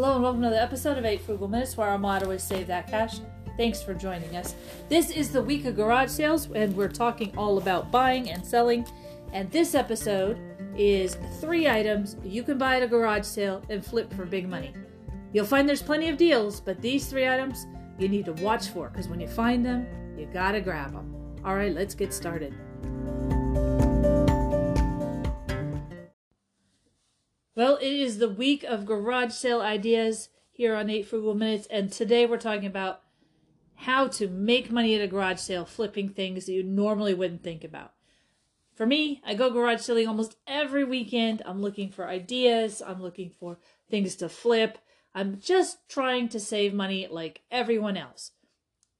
Hello and welcome to the episode of 8 Frugal Minutes where our motto is Save That Cash. Thanks for joining us. This is the week of garage sales and we're talking all about buying and selling. And this episode is three items you can buy at a garage sale and flip for big money. You'll find there's plenty of deals, but these three items you need to watch for because when you find them, you gotta grab them. All right, let's get started. Well, it is the week of garage sale ideas here on 8 Frugal Minutes, and today we're talking about how to make money at a garage sale flipping things that you normally wouldn't think about. For me, I go garage selling almost every weekend. I'm looking for ideas, I'm looking for things to flip. I'm just trying to save money like everyone else.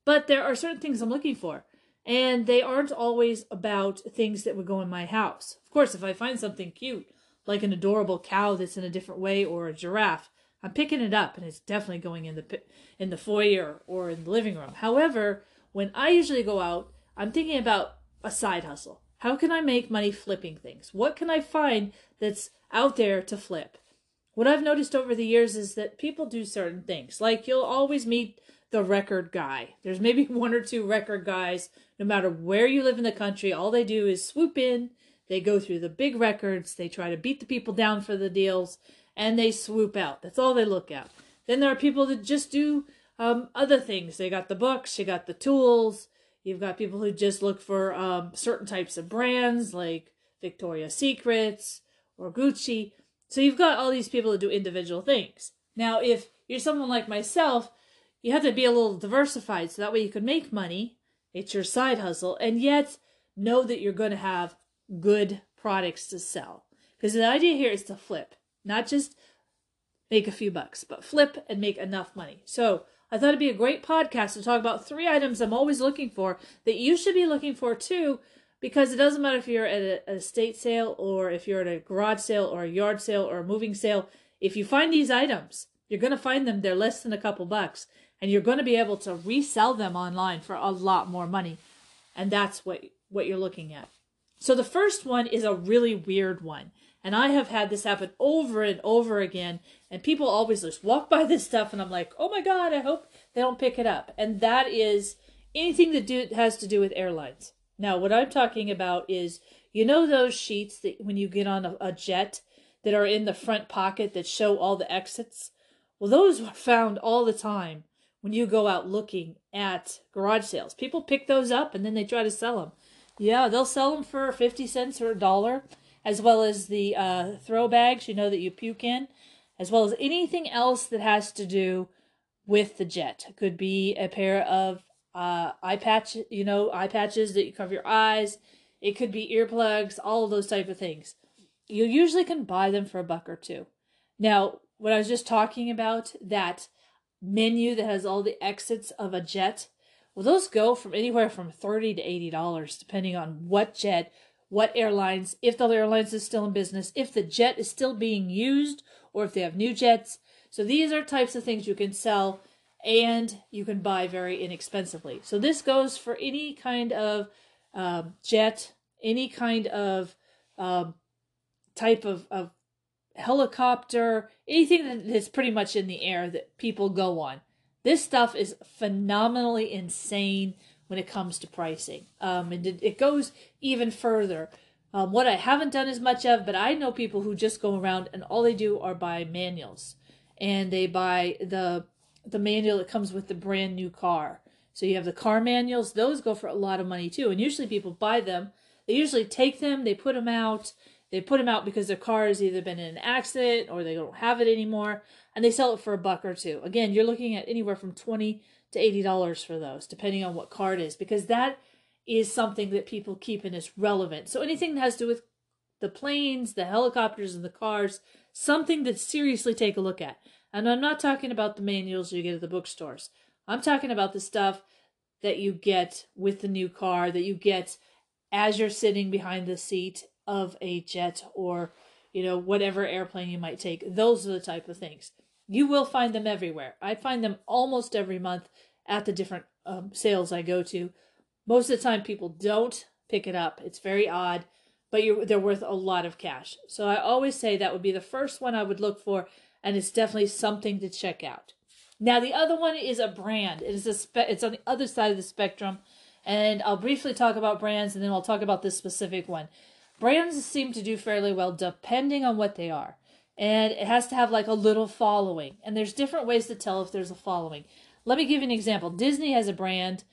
But there are certain things I'm looking for, and they aren't always about things that would go in my house. Of course, if I find something cute, like an adorable cow that's in a different way or a giraffe, I'm picking it up and it's definitely going in the in the foyer or in the living room. However, when I usually go out, I'm thinking about a side hustle. How can I make money flipping things? What can I find that's out there to flip? What I've noticed over the years is that people do certain things. Like you'll always meet the record guy. There's maybe one or two record guys, no matter where you live in the country, all they do is swoop in they go through the big records, they try to beat the people down for the deals, and they swoop out. That's all they look at. Then there are people that just do um, other things. They got the books, you got the tools, you've got people who just look for um, certain types of brands like Victoria's Secrets or Gucci. So you've got all these people that do individual things. Now, if you're someone like myself, you have to be a little diversified so that way you can make money. It's your side hustle, and yet know that you're going to have good products to sell. Because the idea here is to flip, not just make a few bucks, but flip and make enough money. So I thought it'd be a great podcast to talk about three items I'm always looking for that you should be looking for too, because it doesn't matter if you're at a, estate sale or if you're at a garage sale or a yard sale or a moving sale. If you find these items, you're going to find them, they're less than a couple bucks, and you're going to be able to resell them online for a lot more money. And that's what, what you're looking at. So the first one is a really weird one. And I have had this happen over and over again. And people always just walk by this stuff, and I'm like, oh my God, I hope they don't pick it up. And that is anything that do, has to do with airlines. Now, what I'm talking about is you know those sheets that when you get on a, a jet that are in the front pocket that show all the exits? Well, those are found all the time when you go out looking at garage sales. People pick those up and then they try to sell them. Yeah, they'll sell them for 50 cents or a dollar, as well as the uh, throw bags, you know, that you puke in, as well as anything else that has to do with the jet. It could be a pair of uh, eye patch, you know, eye patches that you cover your eyes. It could be earplugs, all of those type of things. You usually can buy them for a buck or two. Now, what I was just talking about, that menu that has all the exits of a jet, well, those go from anywhere from thirty to eighty dollars, depending on what jet, what airlines, if the airlines is still in business, if the jet is still being used, or if they have new jets. So these are types of things you can sell and you can buy very inexpensively. So this goes for any kind of um, jet, any kind of um, type of, of helicopter, anything that's pretty much in the air that people go on. This stuff is phenomenally insane when it comes to pricing. Um, and it, it goes even further. Um, what I haven't done as much of, but I know people who just go around and all they do are buy manuals, and they buy the the manual that comes with the brand new car. So you have the car manuals; those go for a lot of money too. And usually people buy them. They usually take them, they put them out, they put them out because their car has either been in an accident or they don't have it anymore, and they sell it for a buck or two. Again, you're looking at anywhere from twenty to eighty dollars for those, depending on what car it is, because that is something that people keep and is relevant. So anything that has to do with the planes, the helicopters, and the cars, something that seriously take a look at. And I'm not talking about the manuals you get at the bookstores. I'm talking about the stuff that you get with the new car, that you get as you're sitting behind the seat of a jet or you know whatever airplane you might take those are the type of things. You will find them everywhere. I find them almost every month at the different um, sales i go to. Most of the time people don't pick it up. It's very odd but they're worth a lot of cash. So i always say that would be the first one i would look for and it's definitely something to check out. Now the other one is a brand. It is a spe- it's on the other side of the spectrum, and I'll briefly talk about brands and then I'll talk about this specific one. Brands seem to do fairly well depending on what they are. And it has to have like a little following. And there's different ways to tell if there's a following. Let me give you an example. Disney has a brand.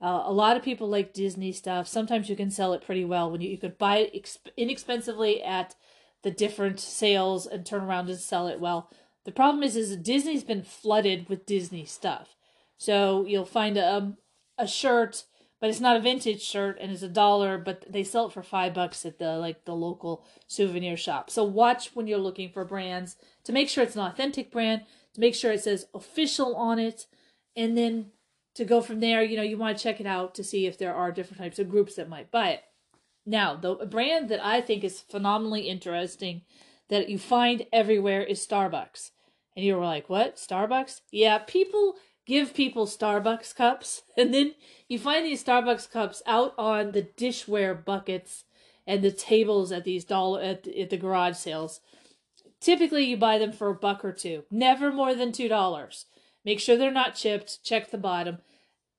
Uh, a lot of people like Disney stuff. Sometimes you can sell it pretty well when you, you could buy it exp- inexpensively at the different sales and turn around and sell it well. The problem is, is Disney's been flooded with Disney stuff. So you'll find a, a shirt but it's not a vintage shirt and it's a dollar but they sell it for five bucks at the like the local souvenir shop. So watch when you're looking for brands to make sure it's an authentic brand to make sure it says official on it and then to go from there you know you want to check it out to see if there are different types of groups that might buy it. Now the brand that i think is phenomenally interesting that you find everywhere is starbucks. And you were like what? Starbucks? Yeah people give people Starbucks cups, and then you find these Starbucks cups out on the dishware buckets and the tables at these dollar at, at the garage sales. Typically, you buy them for a buck or two, never more than two dollars. Make sure they're not chipped. Check the bottom.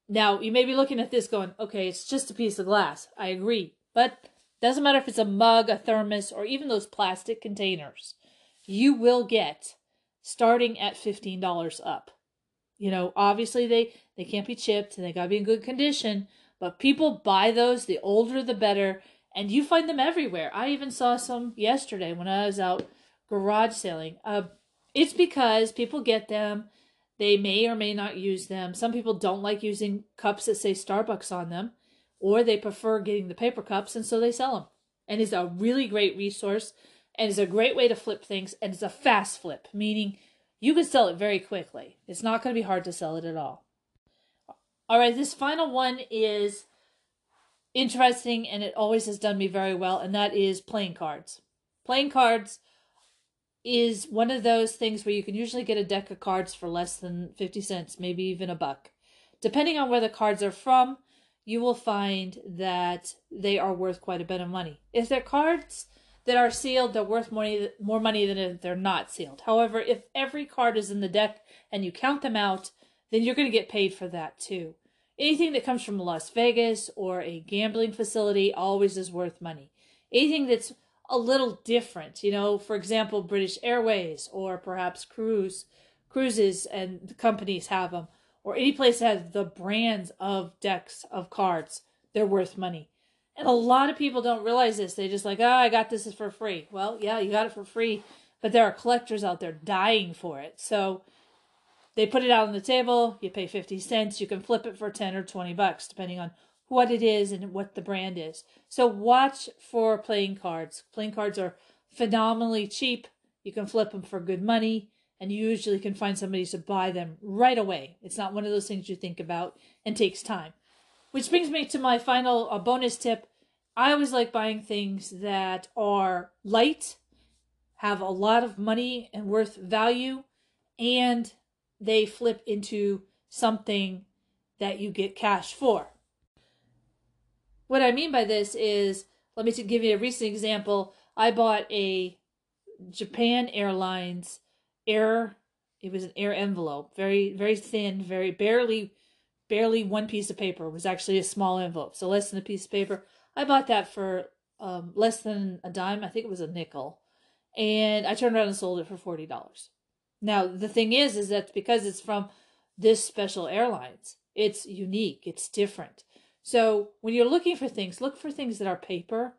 Now, you may be looking at this going, okay, it's just a piece of glass. I agree. But doesn't matter if it's a mug, a thermos, or even those plastic containers. You will get starting at $15 up. You know, obviously they they can't be chipped and they got to be in good condition, but people buy those, the older the better, and you find them everywhere. I even saw some yesterday when I was out garage selling. Uh it's because people get them, they may or may not use them. Some people don't like using cups that say Starbucks on them, or they prefer getting the paper cups and so they sell them. And it's a really great resource and it's a great way to flip things and it's a fast flip, meaning you can sell it very quickly. It's not going to be hard to sell it at all. All right, this final one is interesting and it always has done me very well, and that is playing cards. Playing cards is one of those things where you can usually get a deck of cards for less than 50 cents, maybe even a buck. Depending on where the cards are from, you will find that they are worth quite a bit of money. If they're cards that are sealed, they're worth money, more money than if they're not sealed. However, if every card is in the deck and you count them out, then you're going to get paid for that too. Anything that comes from Las Vegas or a gambling facility always is worth money. Anything that's a little different, you know, for example, British Airways or perhaps cruise cruises and the companies have them, or any place that has the brands of decks of cards, they're worth money. And a lot of people don't realize this. They just like, oh, I got this for free. Well, yeah, you got it for free, but there are collectors out there dying for it. So they put it out on the table. You pay 50 cents. You can flip it for 10 or 20 bucks, depending on what it is and what the brand is. So watch for playing cards. Playing cards are phenomenally cheap. You can flip them for good money, and you usually can find somebody to buy them right away. It's not one of those things you think about and takes time. Which brings me to my final uh, bonus tip. I always like buying things that are light, have a lot of money and worth value, and they flip into something that you get cash for. What I mean by this is, let me give you a recent example. I bought a Japan Airlines air, it was an air envelope, very, very thin, very barely barely one piece of paper. It was actually a small envelope, so less than a piece of paper. I bought that for um, less than a dime. I think it was a nickel, and I turned around and sold it for forty dollars. Now the thing is, is that because it's from this special airlines, it's unique, it's different. So when you're looking for things, look for things that are paper,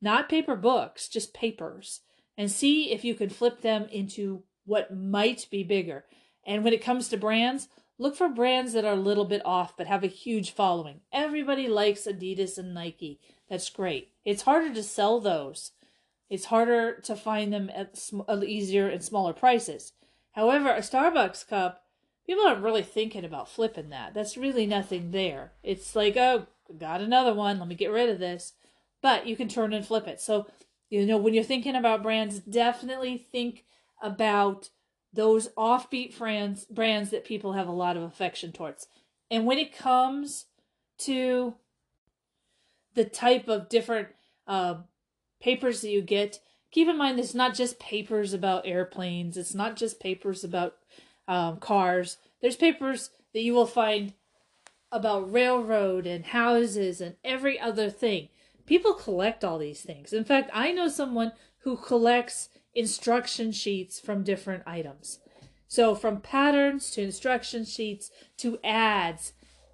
not paper books, just papers, and see if you can flip them into what might be bigger. And when it comes to brands, Look for brands that are a little bit off but have a huge following. Everybody likes Adidas and Nike. That's great. It's harder to sell those. It's harder to find them at sm- uh, easier and smaller prices. However, a Starbucks cup, people aren't really thinking about flipping that. That's really nothing there. It's like, oh, got another one. Let me get rid of this. But you can turn and flip it. So, you know, when you're thinking about brands, definitely think about those offbeat brands brands that people have a lot of affection towards. And when it comes to the type of different uh, papers that you get, keep in mind it's not just papers about airplanes, it's not just papers about um, cars. There's papers that you will find about railroad and houses and every other thing. People collect all these things. In fact, I know someone who collects instruction sheets from different items. So, from patterns to instruction sheets to ads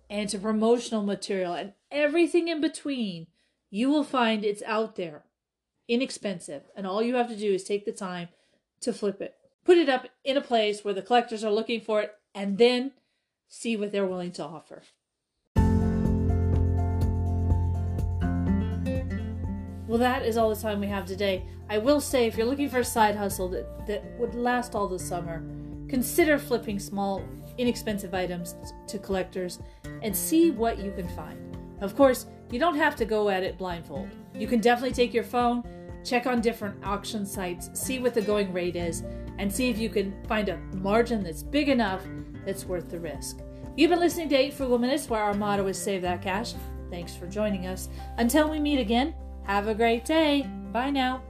and to promotional material and everything in between, you will find it's out there, inexpensive. And all you have to do is take the time to flip it, put it up in a place where the collectors are looking for it, and then see what they're willing to offer. Well, that is all the time we have today. I will say, if you're looking for a side hustle that, that would last all the summer, consider flipping small, inexpensive items to collectors and see what you can find. Of course, you don't have to go at it blindfold. You can definitely take your phone, check on different auction sites, see what the going rate is, and see if you can find a margin that's big enough that's worth the risk. You've been listening to 8 Frugal Minutes, where our motto is Save That Cash. Thanks for joining us. Until we meet again, have a great day. Bye now.